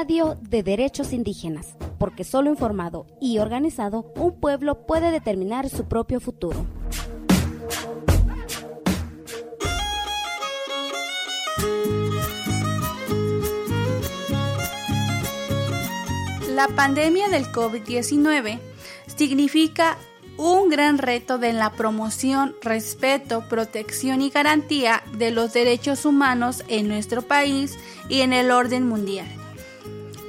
radio de derechos indígenas, porque solo informado y organizado un pueblo puede determinar su propio futuro. La pandemia del COVID-19 significa un gran reto de la promoción, respeto, protección y garantía de los derechos humanos en nuestro país y en el orden mundial.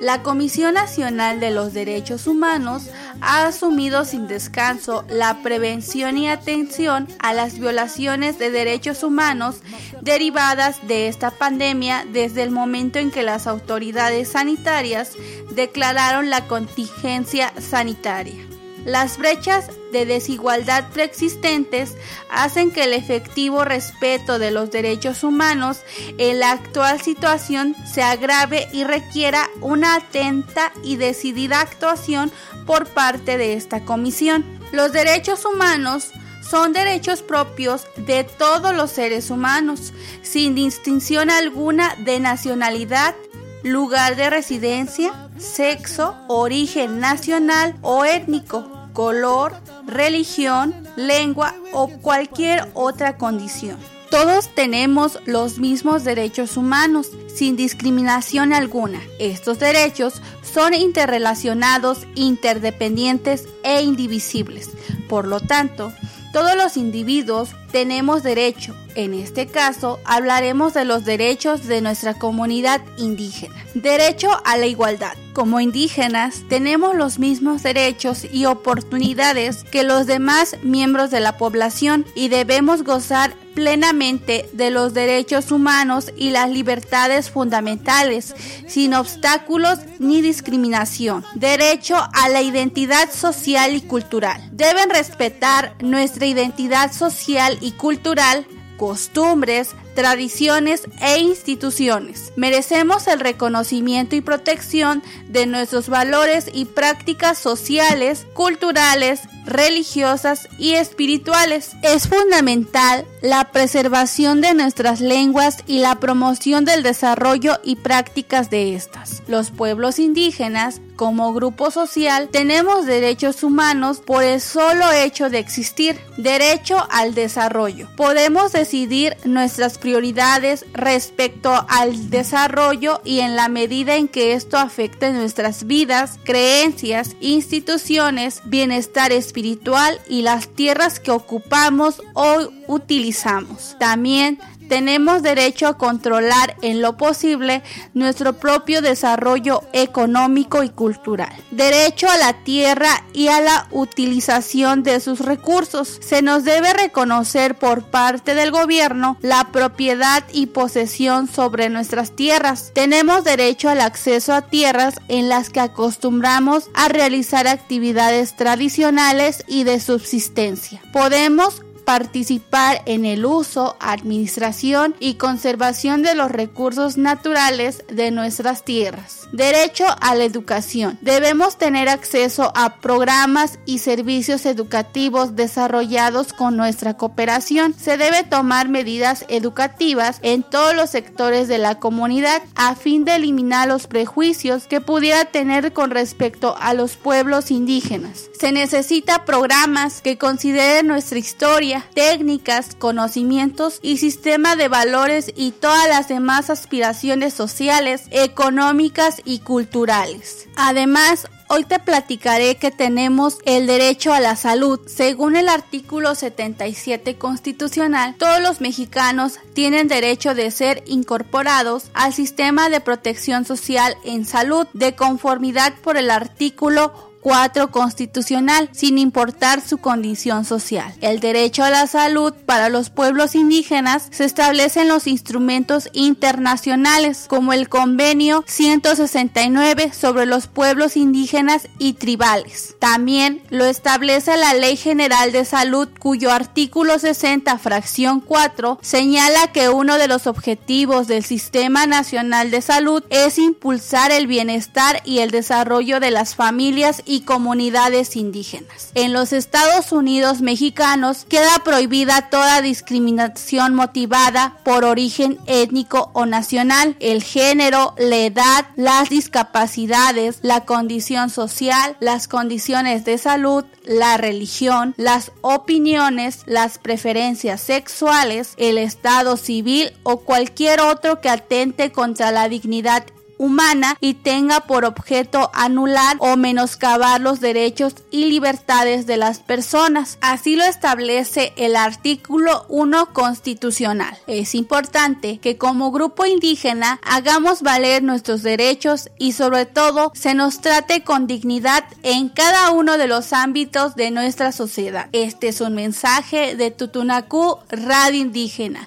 La Comisión Nacional de los Derechos Humanos ha asumido sin descanso la prevención y atención a las violaciones de derechos humanos derivadas de esta pandemia desde el momento en que las autoridades sanitarias declararon la contingencia sanitaria. Las brechas de desigualdad preexistentes hacen que el efectivo respeto de los derechos humanos en la actual situación se agrave y requiera una atenta y decidida actuación por parte de esta comisión. Los derechos humanos son derechos propios de todos los seres humanos, sin distinción alguna de nacionalidad, lugar de residencia, sexo, origen nacional o étnico, color, religión, lengua o cualquier otra condición. Todos tenemos los mismos derechos humanos, sin discriminación alguna. Estos derechos son interrelacionados, interdependientes e indivisibles. Por lo tanto, todos los individuos tenemos derecho. En este caso, hablaremos de los derechos de nuestra comunidad indígena. Derecho a la igualdad. Como indígenas, tenemos los mismos derechos y oportunidades que los demás miembros de la población y debemos gozar plenamente de los derechos humanos y las libertades fundamentales, sin obstáculos ni discriminación. Derecho a la identidad social y cultural. Deben respetar nuestra identidad social y cultural, costumbres, tradiciones e instituciones. Merecemos el reconocimiento y protección de nuestros valores y prácticas sociales, culturales, religiosas y espirituales. Es fundamental la preservación de nuestras lenguas y la promoción del desarrollo y prácticas de estas. Los pueblos indígenas, como grupo social, tenemos derechos humanos por el solo hecho de existir, derecho al desarrollo. Podemos decidir nuestras prioridades respecto al desarrollo y en la medida en que esto afecte nuestras vidas, creencias, instituciones, bienestar espiritual y las tierras que ocupamos o utilizamos. También tenemos derecho a controlar en lo posible nuestro propio desarrollo económico y cultural. Derecho a la tierra y a la utilización de sus recursos. Se nos debe reconocer por parte del gobierno la propiedad y posesión sobre nuestras tierras. Tenemos derecho al acceso a tierras en las que acostumbramos a realizar actividades tradicionales y de subsistencia. Podemos participar en el uso, administración y conservación de los recursos naturales de nuestras tierras. Derecho a la educación. Debemos tener acceso a programas y servicios educativos desarrollados con nuestra cooperación. Se debe tomar medidas educativas en todos los sectores de la comunidad a fin de eliminar los prejuicios que pudiera tener con respecto a los pueblos indígenas. Se necesita programas que consideren nuestra historia, técnicas, conocimientos y sistema de valores y todas las demás aspiraciones sociales, económicas y culturales. Además, Hoy te platicaré que tenemos el derecho a la salud. Según el artículo 77 constitucional, todos los mexicanos tienen derecho de ser incorporados al sistema de protección social en salud de conformidad por el artículo 4 constitucional, sin importar su condición social. El derecho a la salud para los pueblos indígenas se establece en los instrumentos internacionales, como el Convenio 169 sobre los pueblos indígenas y tribales. También lo establece la Ley General de Salud, cuyo artículo 60, fracción 4, señala que uno de los objetivos del Sistema Nacional de Salud es impulsar el bienestar y el desarrollo de las familias y comunidades indígenas. En los Estados Unidos mexicanos queda prohibida toda discriminación motivada por origen étnico o nacional, el género, la edad, las discapacidades, la condición social, las condiciones de salud, la religión, las opiniones, las preferencias sexuales, el estado civil o cualquier otro que atente contra la dignidad humana y tenga por objeto anular o menoscabar los derechos y libertades de las personas. Así lo establece el artículo 1 constitucional. Es importante que como grupo indígena hagamos valer nuestros derechos y sobre todo se nos trate con dignidad en cada uno de los ámbitos de nuestra sociedad. Este es un mensaje de Tutunacú Radio Indígena.